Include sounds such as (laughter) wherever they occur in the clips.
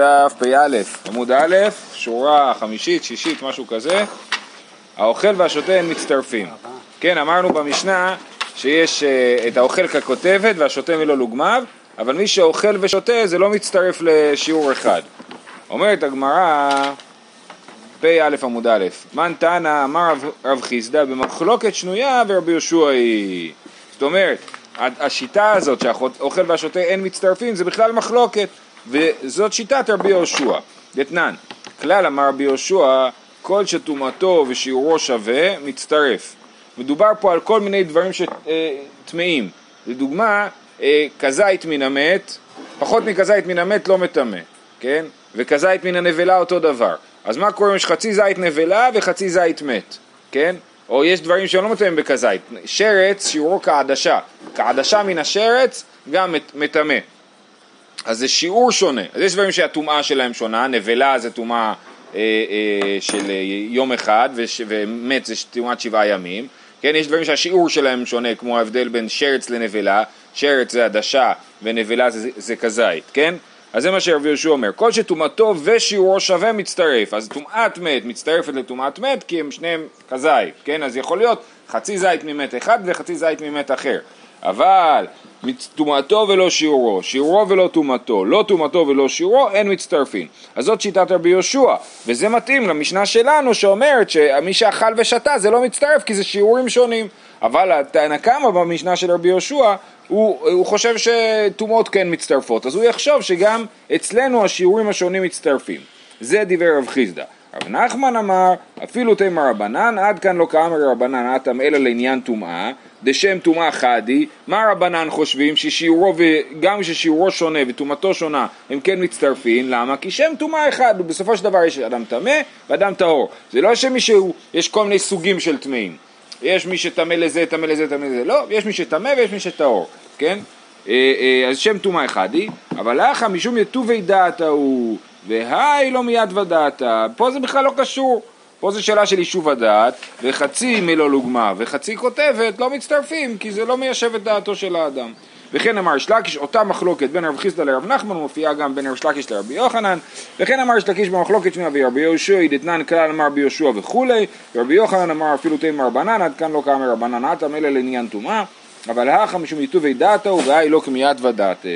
בדף פ"א, עמוד א', שורה חמישית, שישית, משהו כזה. האוכל והשותה הם מצטרפים. כן, אמרנו במשנה שיש uh, את האוכל ככותבת והשותה מלא לוגמיו, אבל מי שאוכל ושותה זה לא מצטרף לשיעור אחד. אומרת הגמרא, פ"א עמוד א', מן תנא אמר רב חיסדא במחלוקת שנויה ורבי יהושע היא. זאת אומרת, השיטה הזאת שהאוכל והשותה אין מצטרפים זה בכלל מחלוקת וזאת שיטת רבי יהושע. דתנן, כלל אמר רבי יהושע כל שטומאתו ושיעורו שווה מצטרף. מדובר פה על כל מיני דברים שטמאים. לדוגמה, אה, כזית מן המת, פחות מכזית מן המת לא מטמא, כן? וכזית מן הנבלה אותו דבר. אז מה קורה אם יש חצי זית נבלה וחצי זית מת, כן? או יש דברים שלא מטמאים בכזית. שרץ שיעורו כעדשה. כעדשה מן השרץ גם מטמא. אז זה שיעור שונה. אז יש דברים שהטומאה שלהם שונה, נבלה זה טומאה אה, אה, של יום אחד וש, ומת זה טומאת שבעה ימים. כן, יש דברים שהשיעור שלהם שונה, כמו ההבדל בין שרץ לנבלה, שרץ זה עדשה ונבלה זה, זה כזית, כן? אז זה מה שרבי יהושע אומר, כל שטומאתו ושיעורו שווה מצטרף, אז טומאת מת מצטרפת לטומאת מת כי הם שניהם כזית, כן? אז יכול להיות חצי זית ממת אחד וחצי זית ממת אחר, אבל טומאתו ולא שיעורו, שיעורו ולא טומאתו, לא טומאתו ולא שיעורו, אין מצטרפים. אז זאת שיטת רבי יהושע, וזה מתאים למשנה שלנו שאומרת שמי שאכל ושתה זה לא מצטרף כי זה שיעורים שונים. אבל התנא קמא במשנה של רבי יהושע, הוא, הוא חושב שטומאות כן מצטרפות, אז הוא יחשוב שגם אצלנו השיעורים השונים מצטרפים. זה דיבר רב חיסדא. רב נחמן אמר, אפילו תימא רבנן, עד כאן לא כאמר רבנן אטם אלא לעניין טומאה, דשם טומאה חדי, מה רבנן חושבים ששיעורו, וגם ששיעורו שונה וטומאתו שונה, הם כן מצטרפים, למה? כי שם טומאה אחד, ובסופו של דבר יש אדם טמא ואדם טהור. זה לא שמישהו, יש כל מיני סוגים של טמאים. יש מי שטמא לזה, טמא לזה, טמא לזה, לא, יש מי שטמא ויש מי שטהור, כן? אה, אה, אז שם טומאה אחד היא, אבל אחא משום יטובי דעתה הוא, והי לא מיד ודעתה, פה זה בכלל לא קשור. פה זה שאלה של יישוב הדעת, וחצי מלא לוגמה וחצי כותבת לא מצטרפים, כי זה לא מיישב את דעתו של האדם. וכן אמר שלקיש, אותה מחלוקת בין רב חיסדא לרב נחמן מופיעה גם בין רב שלקיש לרבי יוחנן, וכן אמר שלקיש במחלוקת שנייה ורבי יהושע, דתנן כלל אמר רבי יהושע וכולי, ורבי יוחנן אמר אפילו תימא רבנן, עד כאן לא כאמר רבנן עתם אלא לעניין טומאה, אבל האחא משום יטובי דעתו, והי לא כמיית ודעתי.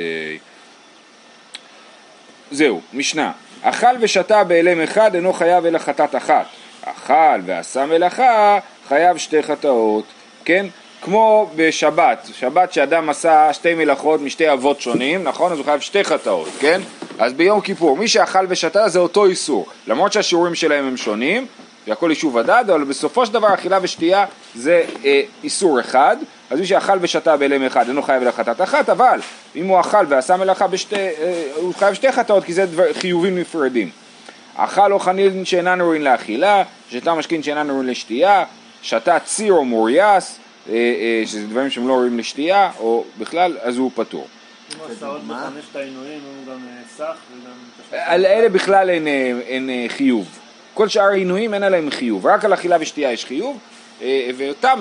זהו, משנה, אכל ושתה באלם אחד אינו חייב אלא חטאת אחת, אכל ועשה מלאכה חייב שתי חטאות, כן? כמו בשבת, שבת שאדם עשה שתי מלאכות משתי אבות שונים, נכון? אז הוא חייב שתי חטאות, כן? אז ביום כיפור, מי שאכל ושתה זה אותו איסור, למרות שהשיעורים שלהם הם שונים, זה הכל יישוב הדד, אבל בסופו של דבר אכילה ושתייה זה אה, איסור אחד, אז מי שאכל ושתה באלם אחד אינו חייב לחטאת אחת, אבל אם הוא אכל ועשה מלאכה בשתי, אה, הוא חייב שתי חטאות כי זה דבר, חיובים נפרדים. אכל או חנין שאינן ראויים לאכילה, שתה משכין שאינן ראויים לשתייה, שתה ציר או מורייס, אה, אה, שזה דברים שהם לא ראויים לשתייה, או בכלל, אז הוא פטור. על אלה בכלל אין חיוב. כל שאר העינויים אין עליהם חיוב, רק על אכילה ושתייה יש חיוב, אה, ואותם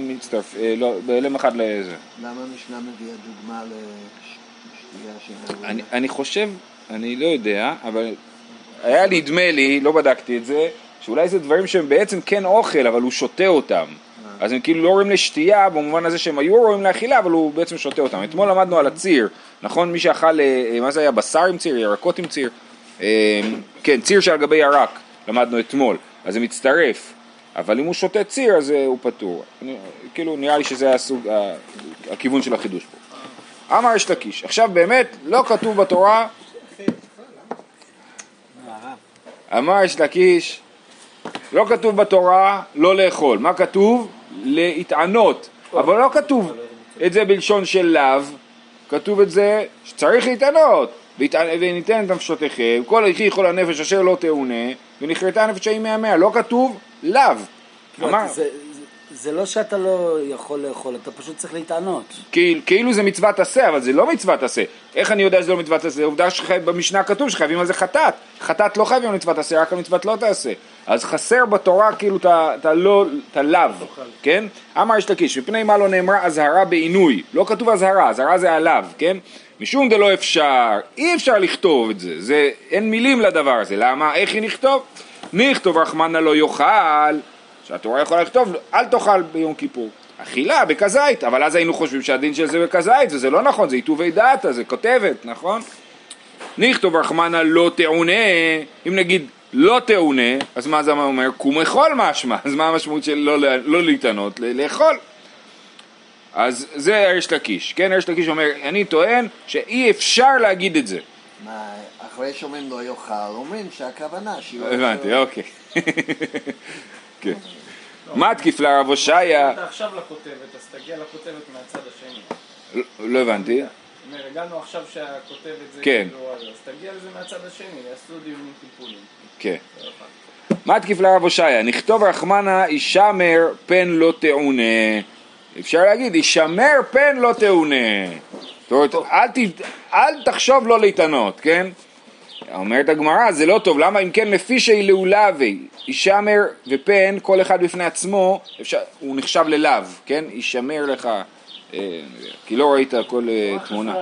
מצטרף, לא, בהלם אחד לזה. למה המשנה מביאה דוגמה לשתייה שאינה אני חושב, אני לא יודע, אבל היה נדמה לי, לא בדקתי את זה, שאולי זה דברים שהם בעצם כן אוכל, אבל הוא שותה אותם. אז הם כאילו לא רואים לשתייה במובן הזה שהם היו רואים לאכילה, אבל הוא בעצם שותה אותם. אתמול למדנו על הציר, נכון? מי שאכל, אה, מה זה היה? בשר עם ציר, ירקות עם ציר? אה, כן, ציר שעל גבי ירק, למדנו אתמול. אז זה מצטרף. אבל אם הוא שותה ציר, אז אה, הוא פטור. כאילו, נראה לי שזה הסוג, הכיוון של החידוש פה. אמר יש לקיש. עכשיו באמת, לא כתוב בתורה... אמר יש לקיש, לא כתוב בתורה לא לאכול. מה כתוב? להתענות, אבל לא כתוב את זה בלשון של לאו, כתוב את זה שצריך להתענות, וניתן את נפשותיכם, כל איכי יכול הנפש אשר לא תאונה, ונכרתה נפש ההיא מהמאה, לא כתוב לאו. אמר... זה לא שאתה לא יכול לאכול, אתה פשוט צריך להתענות. כאילו זה מצוות עשה, אבל זה לא מצוות עשה. איך אני יודע שזה לא מצוות עשה? עובדה שבמשנה כתוב שחייבים על זה חטאת. חטאת לא חייבים על מצוות עשה, רק על מצוות לא תעשה. אז חסר בתורה כאילו את הלא, את הלאו, כן? אמר יש לקיש, מפני מה לא נאמרה אזהרה בעינוי. לא כתוב אזהרה, אזהרה זה הלאו, כן? משום דלא אפשר, אי אפשר לכתוב את זה, זה, אין מילים לדבר הזה, למה? איך היא נכתוב? נכתוב רחמנא לא יאכל, שהתורה יכולה לכתוב, אל תאכל ביום כיפור. אכילה בכזית, אבל אז היינו חושבים שהדין של זה בכזית, וזה לא נכון, זה עיטובי דעתה, זה כותבת, נכון? נכתוב רחמנא לא תעונה, אם נגיד לא תעונה, אז מה זה אומר? קום אכול משמע, אז מה המשמעות של לא, לא להתענות? לאכול. אז זה ארש לקיש, כן? ארש לקיש אומר, אני טוען שאי אפשר להגיד את זה. מה, אחרי שאומרים לא יאכל, אומרים שהכוונה שיהיו... הבנתי, אוקיי. (laughs) כן. מתקיף לרב הושעיה... אתה עכשיו לכותבת, אז תגיע לכותבת מהצד השני. לא הבנתי. אומר, הגענו עכשיו שהכותבת זה כן. כאילו, אז תגיע לזה מהצד השני, יעשו דיונים טיפולים. כן. מתקיף לרב הושעיה, נכתוב רחמנה ישמר פן לא תעונה. אפשר להגיד, ישמר פן לא תעונה. זאת אומרת, אל, ת, אל תחשוב לא להתענות, כן? אומרת הגמרא, זה לא טוב, למה אם כן לפי שהיא לעולבי, ישמר ופן, כל אחד בפני עצמו, אפשר, הוא נחשב ללאו, כן? ישמר לך, אה, כי לא ראית כל אה, תמונה,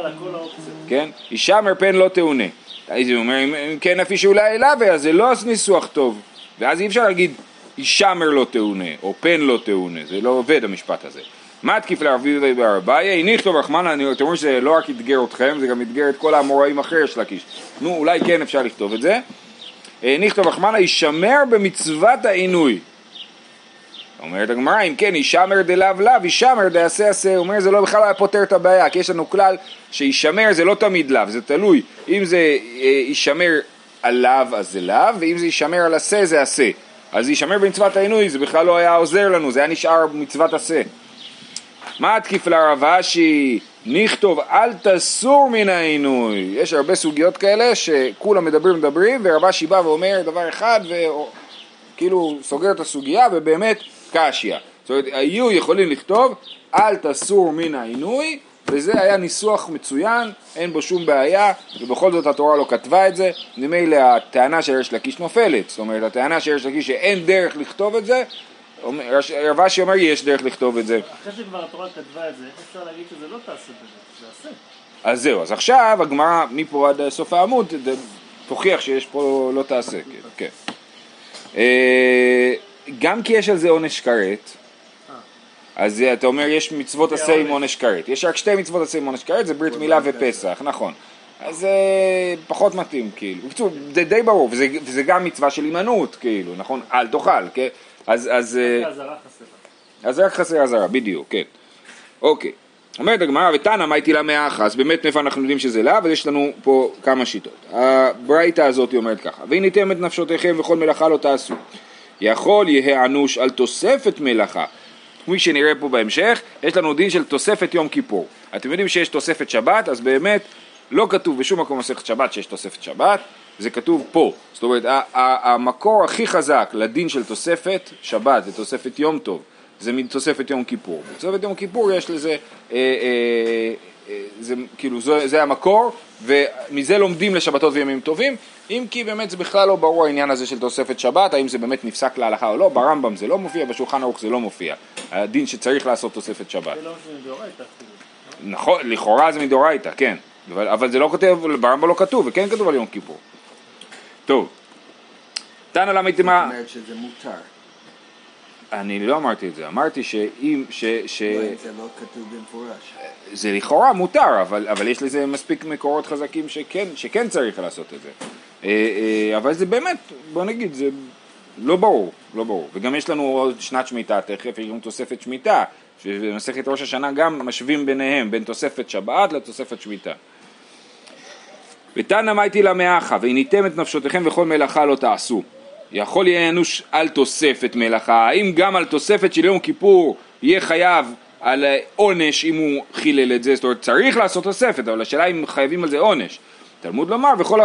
כן? ישמר פן לא תעונה. אז הוא אומר, אם אם כן לפי שאולי לעולבי, אז זה לא ניסוח טוב, ואז אי אפשר להגיד ישמר לא תעונה, או פן לא תעונה, זה לא עובד המשפט הזה. מה תקיף לערבי בר אביי? נכתוב רחמנא, אתם רואים שזה לא רק אתגר אתכם, זה גם אתגר את כל האמוראים אחר של הקיש. נו, אולי כן אפשר לכתוב את זה. אה, נכתוב רחמנא, ישמר במצוות העינוי. אומרת הגמרא, אם כן, ישמר דלאו לאו, ישמר דעשה עשה. הוא אומר, זה לא בכלל היה פותר את הבעיה, כי יש לנו כלל שישמר זה לא תמיד לאו, זה תלוי. אם זה אה, ישמר על לאו, אז זה לאו, ואם זה ישמר על עשה, זה עשה. אז ישמר במצוות העינוי, זה בכלל לא היה עוזר לנו, זה היה נשאר במצוות עשה. מה התקיף לרב אשי? נכתוב אל תסור מן העינוי. יש הרבה סוגיות כאלה שכולם מדברים מדברים ורב אשי בא ואומר דבר אחד וכאילו סוגר את הסוגיה ובאמת קשיא. זאת אומרת היו יכולים לכתוב אל תסור מן העינוי וזה היה ניסוח מצוין, אין בו שום בעיה, ובכל זאת התורה לא כתבה את זה, ממילא הטענה של יש לקיש נופלת, זאת אומרת הטענה של יש לקיש שאין דרך לכתוב את זה, רב אשי אומר יש דרך לכתוב את זה. אחרי שכבר התורה כתבה את זה, איך אפשר להגיד שזה לא תעשה בזה? זה עשה. אז זהו, אז עכשיו הגמרא מפה עד סוף העמוד תוכיח שיש פה לא תעשה, כן. כן. אה, גם כי יש על זה עונש כרת, אז אתה אומר יש מצוות עשה עם עונש כרת, יש רק שתי מצוות עשה עם עונש כרת, זה ברית מילה ופסח, נכון. אז זה פחות מתאים, כאילו. בקיצור, זה די ברור, וזה, וזה גם מצווה של הימנעות, כאילו, נכון? אל תאכל, כן? אז... אז חסרה. אז רק חסר אזהרה, בדיוק, כן. אוקיי. אומרת הגמרא, ותנא מה איתי לה מאחה, אז באמת מאיפה אנחנו יודעים שזה לאו, אז יש לנו פה כמה שיטות. הברייתא הזאת אומרת ככה, והניתם את נפשותיכם וכל מלאכה לא תעשו. יכול יהא אנוש על תוספת מלאכה. כפי שנראה פה בהמשך, יש לנו דין של תוספת יום כיפור. אתם יודעים שיש תוספת שבת, אז באמת לא כתוב בשום מקום מסכת שבת שיש תוספת שבת, זה כתוב פה. זאת אומרת, המקור הכי חזק לדין של תוספת שבת ותוספת יום טוב, זה מתוספת יום כיפור. בתוספת יום כיפור יש לזה, אה, אה, אה, זה כאילו, זה, זה המקור, ומזה לומדים לשבתות וימים טובים, אם כי באמת זה בכלל לא ברור העניין הזה של תוספת שבת, האם זה באמת נפסק להלכה או לא, ברמב"ם זה לא מופיע, בשולחן ערוך זה לא מופיע. הדין שצריך לעשות תוספת שבת. זה לא מדאורייתא. נכון, לכאורה זה מדאורייתא, כן. אבל, אבל זה לא כותב, ברמב"ם לא כתוב, וכן כתוב על יום כיפור. טוב, תנא למה זאת אומרת שזה מותר. אני לא אמרתי את זה, אמרתי שאם, ש... ש... לא, זה לא כתוב במפורש. זה לכאורה מותר, אבל, אבל יש לזה מספיק מקורות חזקים שכן, שכן צריך לעשות את זה. אה, אה, אבל זה באמת, בוא נגיד, זה לא ברור, לא ברור. וגם יש לנו עוד שנת שמיטה תכף, יש גם תוספת שמיטה, שבמסכת ראש השנה גם משווים ביניהם, בין תוספת שבת לתוספת שמיטה. ותנא מייתי למאחה, והניתם את נפשותיכם וכל מלאכה לא תעשו. יכול יהיה אנוש על תוספת מלאכה, האם גם על תוספת של יום כיפור יהיה חייב על עונש אם הוא חילל את זה, זאת אומרת צריך לעשות תוספת, אבל השאלה אם חייבים על זה עונש. תלמוד לומר, וכל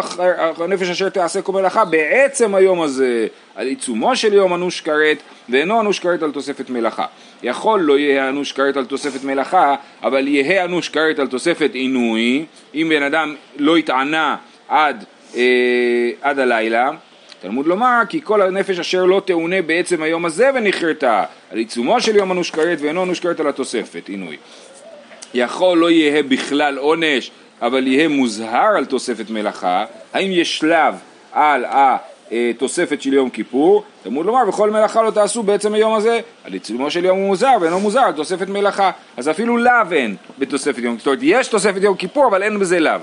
הנפש אשר תעשה כל מלאכה בעצם היום הזה, על עיצומו של יום אנוש כרת, ואינו אנוש כרת על תוספת מלאכה. יכול לא יהיה אנוש כרת על תוספת מלאכה, אבל יהא אנוש כרת על תוספת עינוי, אם בן אדם לא התענה עד, אה, עד הלילה, תלמוד לומר כי כל הנפש אשר לא תעונה בעצם היום הזה ונכרתה על עיצומו של יום אנוש כרת ואינו אנוש כרת על התוספת עינוי. יכול לא יהא בכלל עונש אבל יהיה מוזהר על תוספת מלאכה, האם יש שלב על התוספת של יום כיפור, תלמוד לומר וכל מלאכה לא תעשו בעצם היום הזה, על עיצומו של יום הוא מוזהר ואינו מוזהר על תוספת מלאכה, אז אפילו לאו אין בתוספת יום, זאת אומרת יש תוספת יום כיפור אבל אין בזה לאו.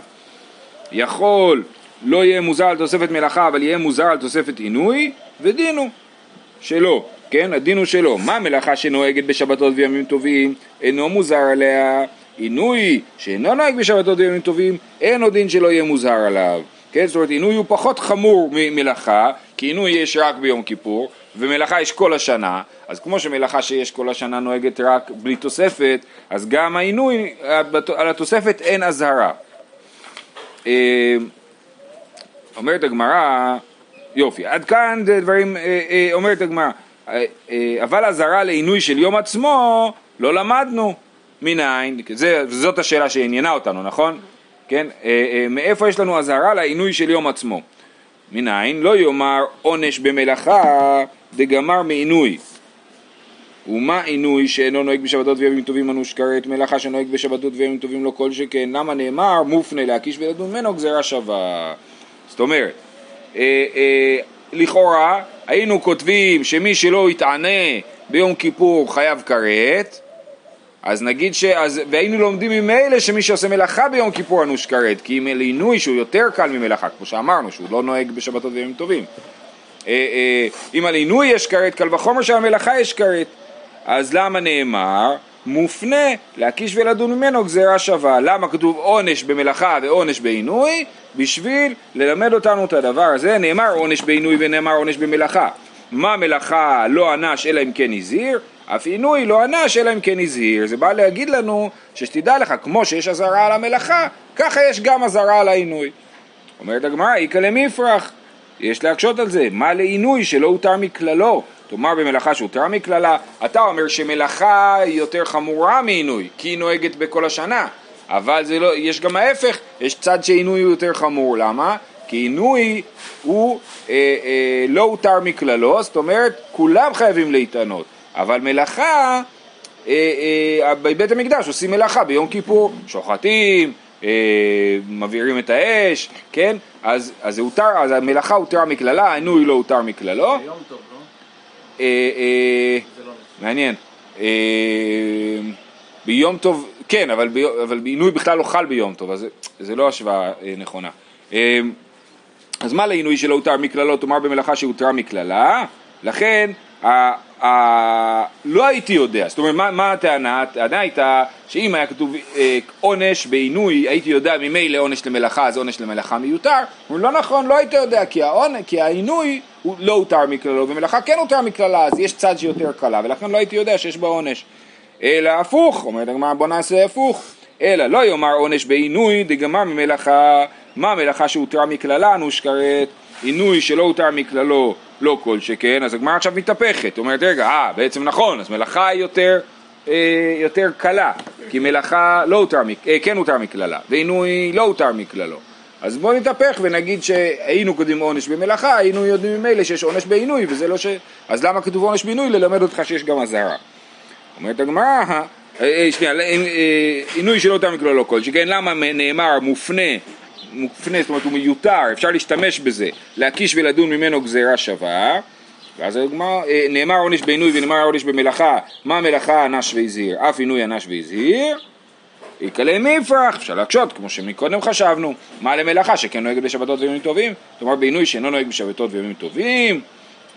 יכול לא יהיה מוזר על תוספת מלאכה אבל יהיה מוזר על תוספת עינוי ודינו שלא, כן? הדין הוא שלו. מה מלאכה שנוהגת בשבתות וימים טובים אינו מוזר עליה, עינוי שאינו נוהג בשבתות וימים טובים אין עוד דין שלא יהיה מוזר עליו. כן? זאת אומרת עינוי הוא פחות חמור ממלאכה כי עינוי יש רק ביום כיפור ומלאכה יש כל השנה אז כמו שמלאכה שיש כל השנה נוהגת רק בלי תוספת אז גם העינוי על התוספת אין אזהרה. אה, אומרת הגמרא, יופי, עד כאן זה דברים, אה, אה, אומרת הגמרא, אבל אזהרה לעינוי של יום עצמו לא למדנו, מנין, זאת השאלה שעניינה אותנו, נכון? כן, מאיפה יש לנו אזהרה לעינוי של יום עצמו? מנין? לא יאמר עונש במלאכה דגמר מעינוי. ומה עינוי שאינו נוהג בשבתות וימים טובים אנוש כרת מלאכה שנוהג בשבתות וימים טובים לא כל שכן למה נאמר מופנה להקיש ולדון ממנו גזירה שווה זאת אומרת, אה, אה, לכאורה היינו כותבים שמי שלא יתענה ביום כיפור חייב כרת, אז נגיד ש... אז, והיינו לומדים ממילא שמי שעושה מלאכה ביום כיפור אנוש כרת, כי אם אל עינוי שהוא יותר קל ממלאכה, כמו שאמרנו, שהוא לא נוהג בשבתות וימים טובים. אה, אה, אם על עינוי יש כרת, קל וחומר שעל מלאכה יש כרת. אז למה נאמר? מופנה להקיש ולדון ממנו גזירה שווה. למה כתוב עונש במלאכה ועונש בעינוי? בשביל ללמד אותנו את הדבר הזה. נאמר עונש בעינוי ונאמר עונש במלאכה. מה מלאכה לא ענש אלא אם כן הזהיר? אף עינוי לא ענש אלא אם כן הזהיר. זה בא להגיד לנו ששתדע לך, כמו שיש אזהרה על המלאכה, ככה יש גם אזהרה על העינוי. אומרת הגמרא, איכא למפרח. יש להקשות על זה. מה לעינוי שלא הותר מכללו? תאמר במלאכה שהותרה מקללה, אתה אומר שמלאכה היא יותר חמורה מעינוי, כי היא נוהגת בכל השנה, אבל זה לא, יש גם ההפך, יש צד שעינוי הוא יותר חמור, למה? כי עינוי הוא אה, אה, לא הותר מכללו, זאת אומרת כולם חייבים להתענות, אבל מלאכה, אה, אה, בבית המקדש עושים מלאכה ביום כיפור, שוחטים, אה, מבעירים את האש, כן? אז, אז, הותר, אז המלאכה הותרה מכללה, העינוי לא הותר מכללו. ביום טוב, לא? אה, אה, מעניין. אה, ביום טוב, כן, אבל, בי, אבל עינוי בכלל לא חל ביום טוב, אז זה לא השוואה נכונה. אז מה לעינוי שלא הותר מכללו, תאמר במלאכה שהותרה מכללה, לכן ה, לא הייתי יודע, זאת אומרת מה, מה הטענה? הטענה הייתה שאם היה כתוב אה, עונש בעינוי הייתי יודע ממילא עונש למלאכה אז עונש למלאכה מיותר, אומרים לא נכון, לא היית יודע כי, העונ, כי העינוי הוא לא הותר מכללו ומלאכה כן הותר מכללה אז יש צד שיותר קלה ולכן לא הייתי יודע שיש בה עונש. אלא הפוך, אומרת הגמרא בוא נעשה הפוך. אלא לא יאמר עונש בעינוי דגמר ממלאכה. מה מלאכה שהותרה מכללה אנוש כרת עינוי שלא הותר מכללו לא כל שכן, אז הגמרא עכשיו מתהפכת, אומרת רגע, אה בעצם נכון, אז מלאכה היא יותר, אה, יותר קלה, כי מלאכה לא הותר, אה, כן הותר מכללה, ועינוי לא הותר מכללו. אז בואו נתהפך ונגיד שהיינו קודם עונש במלאכה, היינו יודעים ממילא שיש עונש בעינוי, וזה לא ש... אז למה כתוב עונש בעינוי? ללמד אותך שיש גם אזהרה. אומרת הגמרא, אה, אה, שנייה, עינוי שלא הותר מכללו לא כל שכן, למה נאמר מופנה מופנה, זאת אומרת הוא מיותר, אפשר להשתמש בזה, להקיש ולדון ממנו גזירה שווה, ואז אה, נאמר עונש בעינוי ונאמר עונש במלאכה, מה מלאכה אנש והזהיר, אף עינוי אנש והזהיר, יקלה מפרח, אפשר להקשות, כמו שמקודם חשבנו, מה למלאכה? שכן נוהגת בשבתות וימים טובים, כלומר בעינוי שאינו נוהג בשבתות וימים טובים,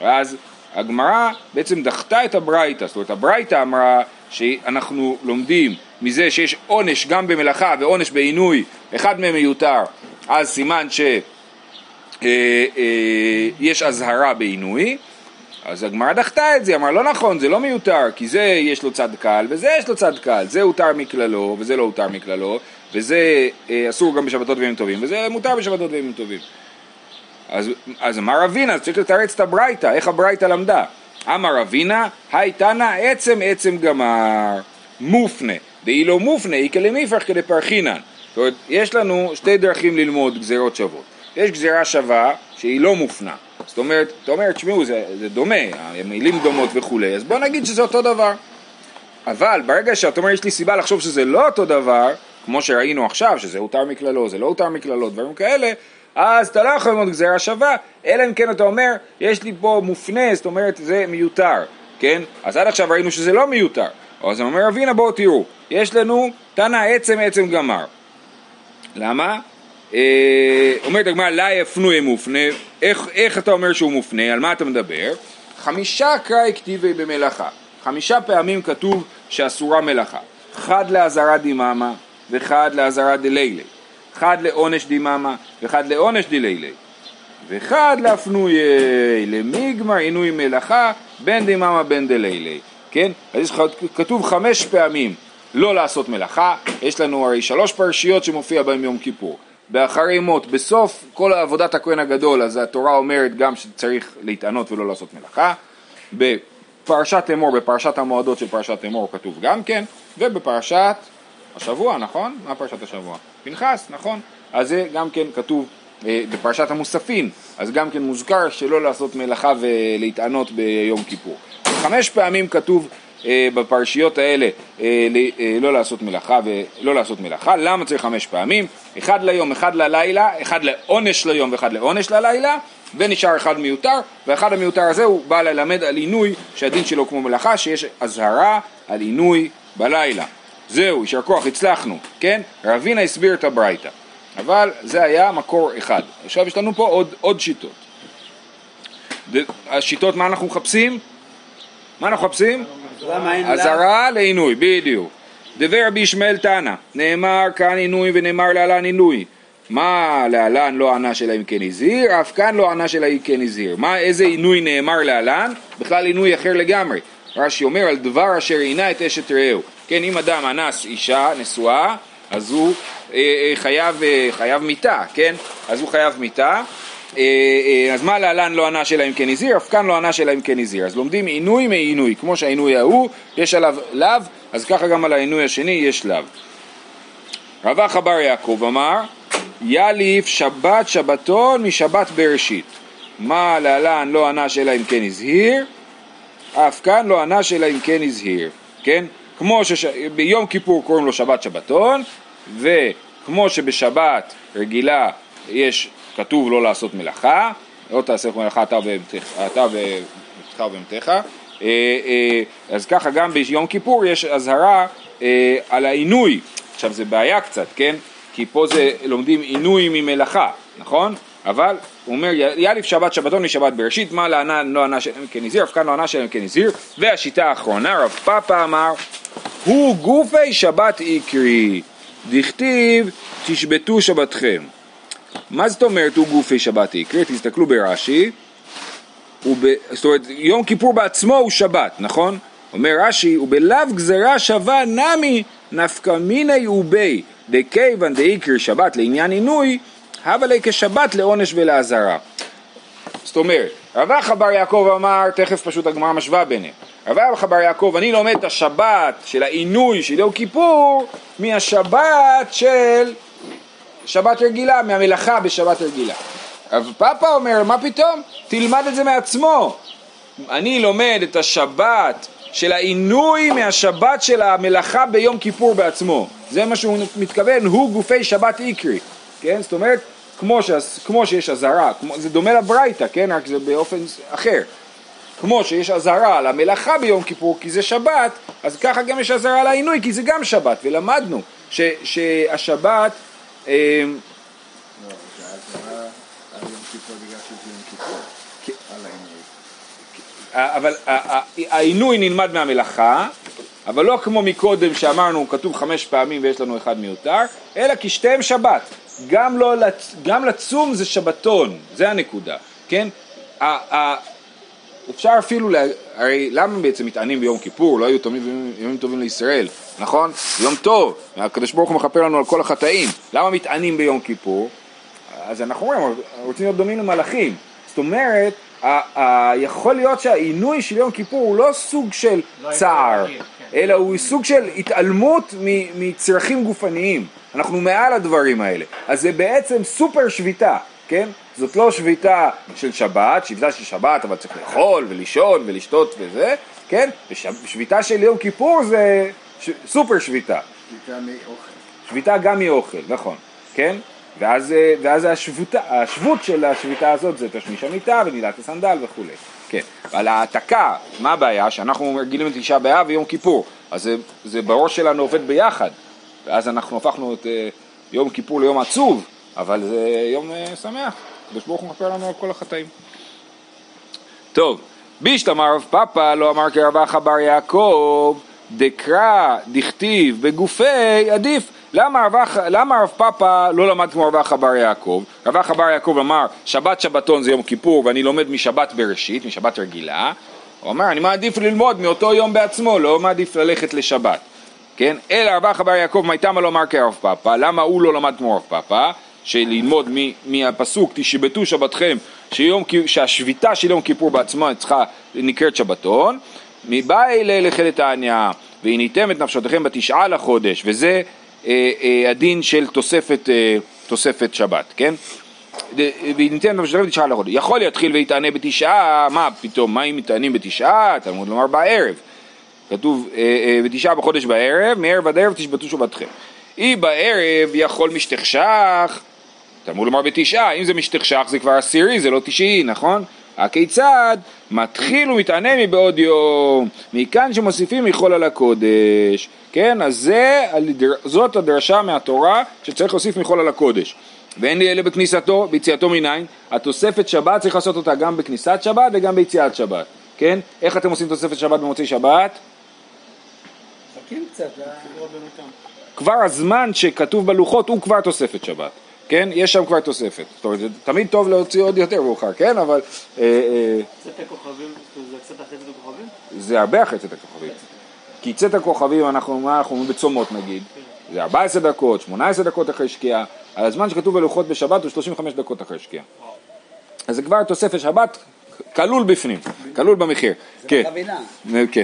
ואז הגמרא בעצם דחתה את הברייתא, זאת אומרת הברייתא אמרה שאנחנו לומדים מזה שיש עונש גם במלאכה ועונש בעינוי, אחד מהם מיותר, אז סימן שיש אה, אה, אזהרה בעינוי, אז הגמרא דחתה את זה, אמרה לא נכון, זה לא מיותר, כי זה יש לו צד קל וזה יש לו צד קל, זה הותר מכללו וזה לא הותר מכללו, וזה אה, אסור גם בשבתות וימים טובים, וזה מותר בשבתות וימים טובים. אז, אז אמר אבינה, צריך לתרץ את הברייתא, איך הברייתא למדה? אמר אבינה, היי תנא עצם עצם גמר, מופנה, דאי לא מופנה, איקא למיפרח כדפרחינן. זאת אומרת, יש לנו שתי דרכים ללמוד גזירות שוות. יש גזירה שווה שהיא לא מופנה. זאת אומרת, אתה אומר, תשמעו, זה, זה דומה, המילים דומות וכולי, אז בוא נגיד שזה אותו דבר. אבל ברגע שאתה אומר, יש לי סיבה לחשוב שזה לא אותו דבר, כמו שראינו עכשיו, שזה הותר מכללות, זה לא הותר מכללות, דברים כאלה, אז אתה לא יכול ללמוד גזירה שווה, אלא אם כן אתה אומר, יש לי פה מופנה, זאת אומרת זה מיותר, כן? אז עד עכשיו ראינו שזה לא מיותר. אז הוא אומר אבינה בואו תראו, יש לנו תנא עצם עצם גמר. למה? אה, אומרת הגמרא, לה יפנו מופנה, איך, איך אתה אומר שהוא מופנה, על מה אתה מדבר? חמישה קראי כתיבי במלאכה, חמישה פעמים כתוב שאסורה מלאכה, חד לאזהרה דממה וחד לאזהרה דלילי, חד לעונש דממה וחד לעונש דלילי, וחד להפנויי למיגמר עינוי מלאכה בין דממה בין דלילי, כן? אז כתוב חמש פעמים לא לעשות מלאכה, יש לנו הרי שלוש פרשיות שמופיע בהן יום כיפור. באחרי מות, בסוף כל עבודת הכהן הגדול, אז התורה אומרת גם שצריך להתענות ולא לעשות מלאכה. בפרשת אמור, בפרשת המועדות של פרשת אמור כתוב גם כן, ובפרשת השבוע, נכון? מה פרשת השבוע? פנחס, נכון? אז זה גם כן כתוב אה, בפרשת המוספין, אז גם כן מוזכר שלא לעשות מלאכה ולהתענות ביום כיפור. חמש פעמים כתוב בפרשיות האלה אה, אה, לא לעשות מלאכה ולא לעשות מלאכה, למה צריך חמש פעמים? אחד ליום, אחד ללילה, אחד לעונש ליום ואחד לעונש ללילה ונשאר אחד מיותר, ואחד המיותר הזה הוא בא ללמד על עינוי שהדין שלו כמו מלאכה, שיש אזהרה על עינוי בלילה. זהו, יישר כוח, הצלחנו, כן? רבינה הסביר את הברייתא, אבל זה היה מקור אחד. עכשיו יש לנו פה עוד, עוד שיטות. השיטות, מה אנחנו מחפשים? מה אנחנו מחפשים? לה? אזהרה לעינוי, בדיוק. דבר רבי ישמעאל תנא, נאמר כאן עינוי ונאמר להלן עינוי. מה להלן לא ענה שלה אם כן הזהיר, אף כאן לא ענה שלה אם כן הזהיר. מה, איזה עינוי נאמר להלן? בכלל עינוי אחר לגמרי. רש"י אומר על דבר אשר עינה את אשת רעהו. כן, אם אדם אנס אישה נשואה, אז הוא אה, אה, חייב, אה, חייב מיתה, כן? אז הוא חייב מיתה. אה, אה, אז מה להלן לא ענה שלה אם כן הזהיר, אף כאן לא ענה שלה אם כן הזהיר. אז לומדים עינוי מעינוי, כמו שהעינוי ההוא, יש עליו לאו, אז ככה גם על העינוי השני יש לאו. רווח בר יעקב אמר, יליף שבת שבתון משבת בראשית. מה להלן לא ענה שלה אם כן הזהיר, אף כאן לא ענה שלה אם כן הזהיר, כן? כמו שביום כיפור קוראים לו שבת שבתון, וכמו שבשבת רגילה יש כתוב לא לעשות מלאכה, לא תעשה מלאכה אתה ובתך ובמתך, אה, אה, אז ככה גם ביום כיפור יש אזהרה אה, על העינוי, עכשיו זה בעיה קצת, כן? כי פה זה לומדים עינוי ממלאכה, נכון? אבל הוא אומר יאליף שבת שבתון משבת בראשית מה לענה לא ענה שלהם כן הזהיר, אף כאן לא ענה שלהם כן הזהיר והשיטה האחרונה רב פאפה אמר הוא גופי שבת עיקרי דכתיב תשבתו שבתכם מה זאת אומרת הוא גופי שבת עיקרי? תסתכלו ברש"י, וב... זאת אומרת יום כיפור בעצמו הוא שבת, נכון? אומר רש"י, ובלאו גזרה שווה נמי נפקא מיני ובי דכיוון דעיקרי שבת לעניין עינוי, הווה לי כשבת לעונש ולאזהרה. זאת אומרת, רב אחא בר יעקב אמר, תכף פשוט הגמרא משווה ביניהם. רב אחא בר יעקב, אני לומד את השבת של העינוי של יום כיפור מהשבת של שבת רגילה, מהמלאכה בשבת רגילה. אבל פאפה אומר, מה פתאום? תלמד את זה מעצמו. אני לומד את השבת של העינוי מהשבת של המלאכה ביום כיפור בעצמו. זה מה שהוא מתכוון, הוא גופי שבת איקרי. כן? זאת אומרת, כמו, ש... כמו שיש אזהרה, כמו... זה דומה לברייתא, כן? רק זה באופן אחר. כמו שיש אזהרה על המלאכה ביום כיפור כי זה שבת, אז ככה גם יש אזהרה על העינוי כי זה גם שבת, ולמדנו ש... שהשבת אבל העינוי נלמד מהמלאכה, אבל לא כמו מקודם שאמרנו, כתוב חמש פעמים ויש לנו אחד מיותר, אלא כי שתיהם שבת. גם, לא, גם לצום זה שבתון, זה הנקודה, כן? אפשר אפילו, לה... הרי למה בעצם מתענים ביום כיפור? לא היו תמיד ימים, טובים לישראל, נכון? יום טוב, הקדוש ברוך הוא מכפר לנו על כל החטאים. למה מתענים ביום כיפור? אז אנחנו אומרים, רוצים להיות דומים למלאכים. זאת אומרת, ה- ה- יכול להיות שהעינוי של יום כיפור הוא לא סוג של לא צער, כן. אלא הוא סוג של התעלמות מ- מצרכים גופניים. אנחנו מעל הדברים האלה. אז זה בעצם סופר שביתה, כן? זאת לא שביתה של שבת, שביתה של שבת אבל צריך לאכול ולישון ולשתות וזה, כן? שביתה של יום כיפור זה ש- סופר שביתה. שליטה מאוכל. שביתה גם היא אוכל, נכון, כן? ואז, אה, ואז השבותה, השבות של השביתה הזאת זה תשמיש המיטה ונילת הסנדל וכולי. כן, על העתקה, מה הבעיה? שאנחנו רגילים את תשעה באב ויום כיפור, אז זה, זה בראש שלנו עובד ביחד, ואז אנחנו הפכנו את אה, יום כיפור ליום עצוב, אבל זה יום אה, שמח, הקדוש ברוך הוא מכפר לנו על כל החטאים. טוב, בישתמר רב פאפא לא אמר כרבחה בר יעקב, דקרא, דכתיב, בגופי עדיף. למה רב, למה רב פאפא לא למד כמו רב אחא בר יעקב? רב אחא בר יעקב אמר שבת שבתון זה יום כיפור ואני לומד משבת בראשית, משבת רגילה. הוא אמר אני מעדיף ללמוד מאותו יום בעצמו, לא מעדיף ללכת לשבת. כן? אלא רב אחא בר יעקב מייתמה לא אמר כרב פאפא, למה הוא לא למד כמו רב פאפא? שללמוד מהפסוק תשבתו שבתכם שיום, שהשביתה של יום כיפור בעצמה צריכה נקראת שבתון מבאי ללכלתניא והניתם את נפשותיכם בתשעה לחודש וזה אה, אה, הדין של תוספת, אה, תוספת שבת, כן? וניתן נפשותיכם בתשעה לחודש. יכול להתחיל ויתענה בתשעה, מה פתאום, מה אם מתענים בתשעה? תלמוד לומר בערב. כתוב בתשעה בחודש בערב, מערב עד ערב תשבתו שבתכם. אי בערב יכול משתכשך, תלמוד לומר בתשעה, אם זה משתכשך זה כבר עשירי, זה לא תשעי, נכון? הכיצד? מתחיל ומתענה מבעוד יום, מכאן שמוסיפים מחול על הקודש, כן? אז זה, זאת הדרשה מהתורה שצריך להוסיף מחול על הקודש. ואין לי אלה בכניסתו, ביציאתו מניין, התוספת שבת צריך לעשות אותה גם בכניסת שבת וגם ביציאת שבת, כן? איך אתם עושים תוספת שבת במוצאי שבת? קצת, אה? כבר הזמן שכתוב בלוחות הוא כבר תוספת שבת. כן? יש שם כבר תוספת. זאת אומרת, זה תמיד טוב להוציא עוד יותר מאוחר, כן? אבל... אה, אה, צאת הכוכבים, זה קצת אחרי צאת הכוכבים? זה הרבה אחרי צאת הכוכבים. כי צאת הכוכבים, אנחנו, מה אנחנו אומרים בצומות נגיד? זה 14 דקות, 18 דקות אחרי שקיעה. הזמן שכתוב בלוחות בשבת הוא 35 דקות אחרי שקיעה. אז זה כבר תוספת שבת כלול בפנים, כלול במחיר. זה כן. בחבילה. כן.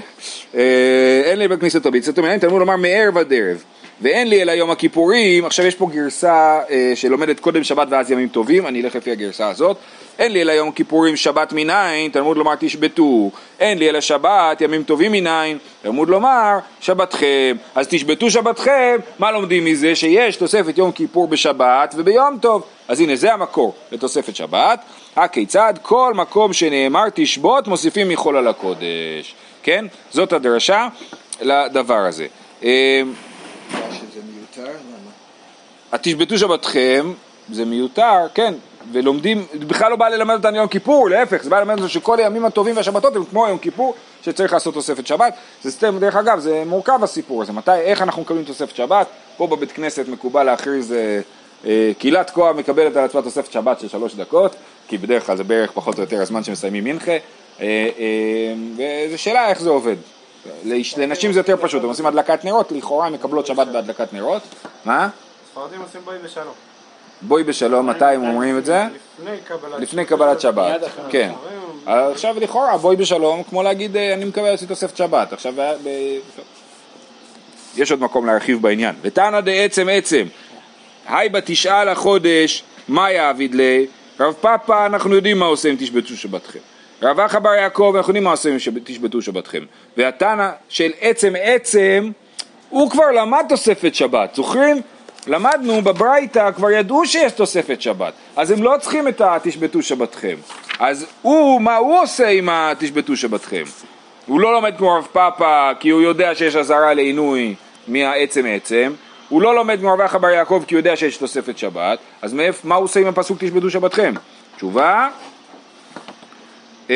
אין לי בכניסתו, ביצאתו מנהל, תלמוד לומר מערב עד ערב. ואין לי אלא יום הכיפורים, עכשיו יש פה גרסה אה, שלומדת קודם שבת ואז ימים טובים, אני אלך לפי הגרסה הזאת. אין לי אלא יום הכיפורים שבת מניין, תלמוד לומר תשבתו. אין לי אלא שבת ימים טובים מניין, תלמוד לומר שבתכם. אז תשבתו שבתכם, מה לומדים מזה? שיש תוספת יום כיפור בשבת וביום טוב. אז הנה זה המקור לתוספת שבת. הכיצד? כל מקום שנאמר תשבות מוסיפים מחול על הקודש. כן? זאת הדרשה לדבר הזה. אה? התשבתו שבתכם, זה מיותר, כן, ולומדים, בכלל לא בא ללמד אותנו יום כיפור, להפך, זה בא ללמד אותנו שכל הימים הטובים והשבתות הם כמו יום כיפור, שצריך לעשות תוספת שבת. זה סתם, דרך אגב, זה מורכב הסיפור הזה, מתי, איך אנחנו מקבלים תוספת שבת? פה בבית כנסת מקובל להכריז, אה, אה, קהילת כהן מקבלת על עצמה תוספת שבת של שלוש דקות, כי בדרך כלל זה בערך פחות או יותר הזמן שמסיימים מנחה, אה, אה, וזו שאלה איך זה עובד. לנשים זה יותר פשוט, הם עושים הדלקת נרות, לכאורה הם מקבלות שבת בהדלקת נרות. מה? ספרדים עושים בואי בשלום. בואי בשלום, מתי הם אומרים את זה? לפני קבלת שבת, כן. עכשיו לכאורה בואי בשלום, כמו להגיד אה, אני מקבל לעשות תוספת שבת. עכשיו אה, יש עוד מקום להרחיב בעניין. ותנא דעצם עצם, היי בתשעה לחודש, מה יעביד לי? רב פאפא אנחנו יודעים מה עושה אם תשבתו שבתכם. רב אחא בר יעקב, אנחנו יודעים מה עושים אם תשבתו שבתכם. והתנא של עצם עצם, הוא כבר למד תוספת שבת, זוכרים? למדנו בברייתא, כבר ידעו שיש תוספת שבת, אז הם לא צריכים את התשבתו שבתכם. אז הוא, מה הוא עושה עם התשבתו שבתכם? הוא לא לומד כמו רב פאפא, כי הוא יודע שיש אזהרה לעינוי מהעצם עצם, הוא לא לומד כמו רב אחא בר יעקב כי הוא יודע שיש תוספת שבת, אז מה הוא עושה עם הפסוק תשבתו שבתכם? תשובה, אה,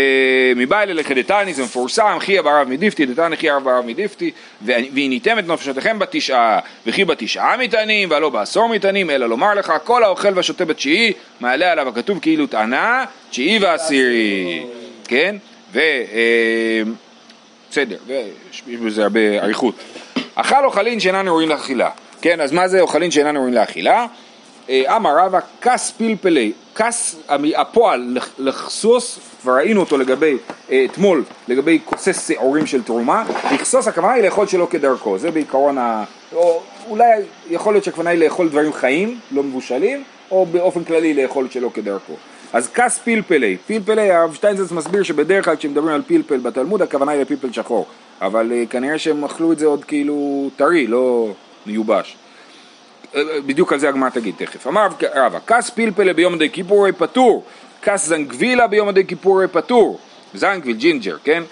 מבעי ללכדתני זה מפורסם, חי אברב מדיפתי, דתני חי אברב מדיפתי, והניתם את נפשותיכם בתשעה, וכי בתשעה מטענים, והלא בעשור מטענים, אלא לומר לך, כל האוכל והשותה בתשיעי, מעלה עליו הכתוב כאילו טענה, תשיעי ועשירי, כן? ו... אה, בסדר, ויש בזה הרבה אריכות. אכל אוכלין שאינן ראויים לאכילה, כן? אז מה זה אוכלין שאינן ראויים לאכילה? אה, אמר רבא כס פלפלי, כס הפועל לחסוס, כבר ראינו אותו לגבי, אה, אתמול, לגבי כוסס שעורים של תרומה, לכסוס הכוונה היא לאכול שלא כדרכו, זה בעיקרון ה... או אולי יכול להיות שהכוונה היא לאכול דברים חיים, לא מבושלים, או באופן כללי לאכול שלא כדרכו. אז כס פלפלי, פלפלי, הרב שטיינזלץ מסביר שבדרך כלל כשמדברים על פלפל בתלמוד הכוונה היא לפלפל שחור, אבל uh, כנראה שהם אכלו את זה עוד כאילו טרי, לא מיובש. בדיוק על זה הגמרא תגיד תכף. אמר רבא, כס פלפלי ביומא דכיפורי פטור, כס זנגבילא ביומא דכיפורי פטור. זנגביל ג'ינג'ר, כן?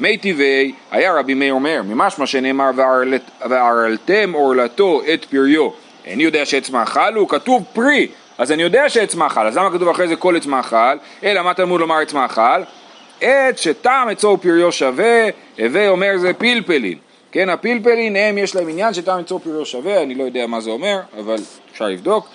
מיתיבי, היה רבי מאיר אומר, ממשמע שנאמר וערלתם עורלתו את פריו. איני יודע שעץ מאכל הוא, כתוב פרי, אז אני יודע שעץ מאכל, אז למה כתוב אחרי זה כל עץ מאכל? אלא מה תלמוד לומר עץ מאכל? עץ שטעם עצו ופריו שווה, הווה אומר זה פלפלין. כן, הפלפלין הם יש להם עניין שטעם עצו ופריו שווה, אני לא יודע מה זה אומר, אבל אפשר לבדוק.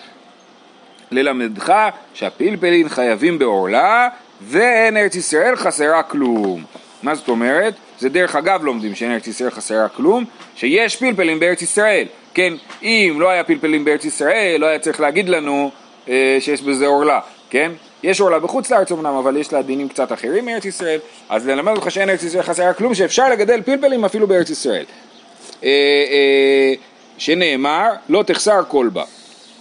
ללמדך שהפלפלין חייבים בעורלה ואין ארץ ישראל חסרה כלום. מה זאת אומרת? זה דרך אגב לומדים שאין ארץ ישראל חסרה כלום, שיש פלפלים בארץ ישראל. כן, אם לא היה פלפלים בארץ ישראל, לא היה צריך להגיד לנו אה, שיש בזה עורלה, כן? יש עורלה בחוץ לארץ אמנם, אבל יש לה דינים קצת אחרים מארץ ישראל, אז ללמד אותך שאין ארץ ישראל חסרה כלום, שאפשר לגדל פלפלים אפילו בארץ ישראל. אה, אה, שנאמר, לא תחסר כל בה.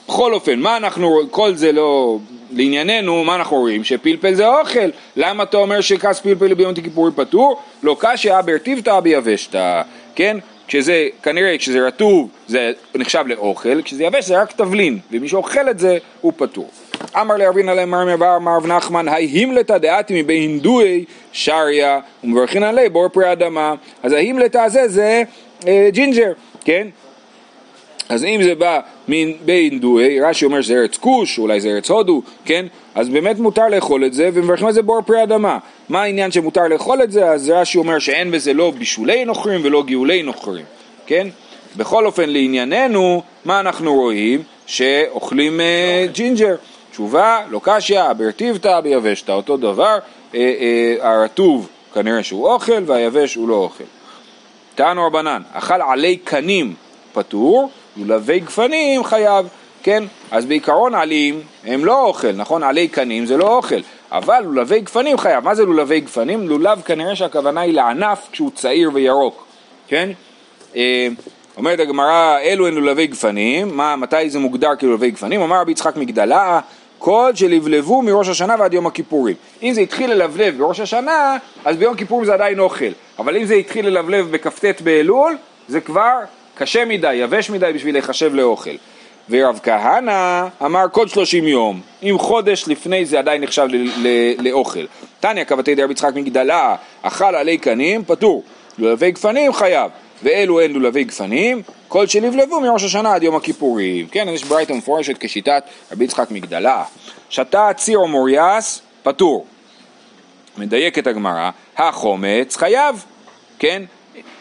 בכל אופן, מה אנחנו, כל זה לא לענייננו, מה אנחנו רואים? שפלפל זה אוכל. למה אתה אומר שכס פלפל ביום כיפורים פטור? לא קשיא הא ברטיבתא הא ביבשתא, כן? כשזה, כנראה כשזה רטוב זה נחשב לאוכל, כשזה יבש זה רק תבלין, ומי שאוכל את זה הוא פטור. אמר ליה רבינא למרימר והאמר רב נחמן, האי הימלתא דאתיא מבי הינדואי שריא ומברכין עלה בורא פרי האדמה. אז ההימלתא הזה זה אה, ג'ינג'ר, כן? אז אם זה בא מבי הינדואי, רש"י אומר שזה ארץ כוש, אולי זה ארץ הודו, כן? אז באמת מותר לאכול את זה, ומברכים על זה בורא פרי האדמה. מה העניין שמותר לאכול את זה? אז רש"י אומר שאין בזה לא בישולי נוכרים ולא גיעולי נוכרים, כן? בכל אופן, לענייננו, מה אנחנו רואים? שאוכלים אה, ג'ינג'ר. תשובה, לא קשיא, הא ברטיבתא הא ביבשתא, אותו דבר, אה, אה, הרטוב כנראה שהוא אוכל והיבש הוא לא אוכל. תענו רבנן, אכל עלי קנים פטור, לולבי גפנים חייב, כן? אז בעיקרון עלים הם לא אוכל, נכון? עלי קנים זה לא אוכל, אבל לולבי גפנים חייב. מה זה לולבי גפנים? לולב כנראה שהכוונה היא לענף כשהוא צעיר וירוק, כן? אה, אומרת הגמרא, אלו הן לולבי גפנים, מה, מתי זה מוגדר כלולבי גפנים? אמר רבי יצחק מגדלה, כל שלבלבו מראש השנה ועד יום הכיפורים. אם זה התחיל ללבלב בראש השנה, אז ביום כיפורים זה עדיין אוכל. אבל אם זה התחיל ללבלב בכ"ט באלול, זה כבר קשה מדי, יבש מדי בשביל להיחשב לאוכל. ורב כהנא אמר קוד שלושים יום, אם חודש לפני זה עדיין נחשב לאוכל. תניא כבתי דרבי יצחק מגדלה, אכל עלי קנים, פטור. לולבי גפנים חייב, ואלו הן לולבי גפנים, כל שנבלבו מראש השנה עד יום הכיפורים. כן, אז יש ברייתא מפורשת כשיטת רבי יצחק מגדלה. שתה ציר או מוריאס, פטור. מדייקת הגמרא, החומץ חייב, כן?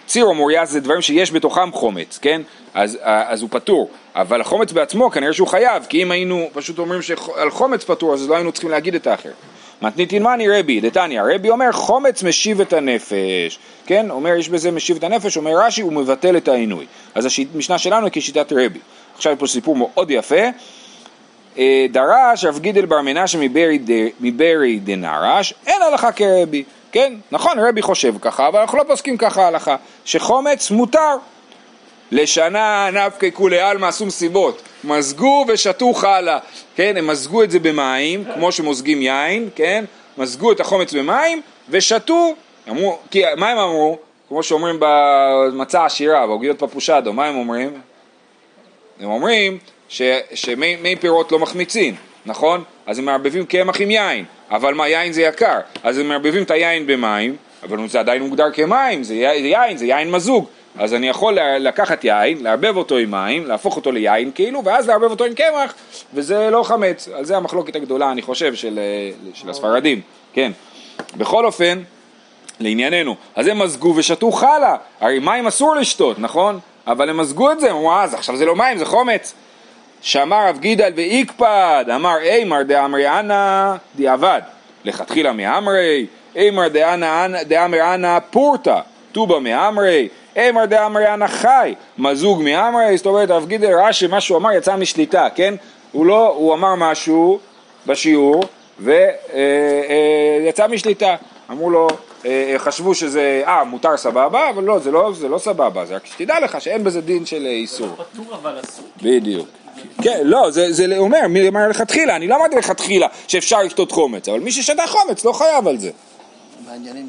ציר או מוריאס זה דברים שיש בתוכם חומץ, כן? אז, אז הוא פטור, אבל החומץ בעצמו כנראה שהוא חייב, כי אם היינו פשוט אומרים שעל חומץ פטור אז לא היינו צריכים להגיד את האחר. מתניתין מאני רבי, דתניא, רבי אומר חומץ משיב את הנפש, כן? אומר יש בזה משיב את הנפש, אומר רש"י הוא מבטל את העינוי. אז המשנה שלנו היא כשיטת רבי. עכשיו פה סיפור מאוד יפה. אה, דרש רב גידל בר מנשה מברי דנרש, אין הלכה כרבי. כן, נכון, רבי חושב ככה, אבל אנחנו לא פוסקים ככה הלכה, שחומץ מותר. לשנה נפקי כולי עלמא עשו מסיבות, מזגו ושתו חלה, כן, הם מזגו את זה במים, כמו שמוזגים יין, כן, מזגו את החומץ במים ושתו, אמרו, כי מה הם אמרו? כמו שאומרים במצע השירה, בעוגיות פפושדו, מה הם אומרים? הם אומרים ש, שמי פירות לא מחמיצים, נכון? אז הם מערבבים קמח עם יין, אבל מה, יין זה יקר, אז הם מערבבים את היין במים, אבל זה עדיין מוגדר כמים, זה יין, זה יין מזוג, אז אני יכול לקחת יין, לערבב אותו עם מים, להפוך אותו ליין כאילו, ואז לערבב אותו עם קמח, וזה לא חמץ, על זה המחלוקת הגדולה, אני חושב, של, של הספרדים, כן. בכל אופן, לענייננו, אז הם מזגו ושתו חלה, הרי מים אסור לשתות, נכון? אבל הם מזגו את זה, אמרו, אז עכשיו זה לא מים, זה חומץ. שאמר רב גידל ואיקפד, אמר אימר דאמרי אנא דיעבד, לכתחילה מאמרי, אימר דאמרי אנא פורתא, טובה מאמרי, אימר דאמרי אנא חי, מזוג מאמרי, זאת אומרת רב גידל ראה שמה שהוא אמר יצא משליטה, כן? הוא לא, הוא אמר משהו בשיעור ויצא משליטה, אמרו לו, אה, חשבו שזה, אה, מותר סבבה, אבל לא, זה לא, זה לא סבבה, זה רק שתדע לך שאין בזה דין של איסור. פטור אבל אסור. בדיוק. כן, לא, זה, זה אומר, מי אמר לכתחילה, אני לא אמרתי לכתחילה שאפשר לשתות חומץ, אבל מי ששתה חומץ לא חייב על זה. מעניינים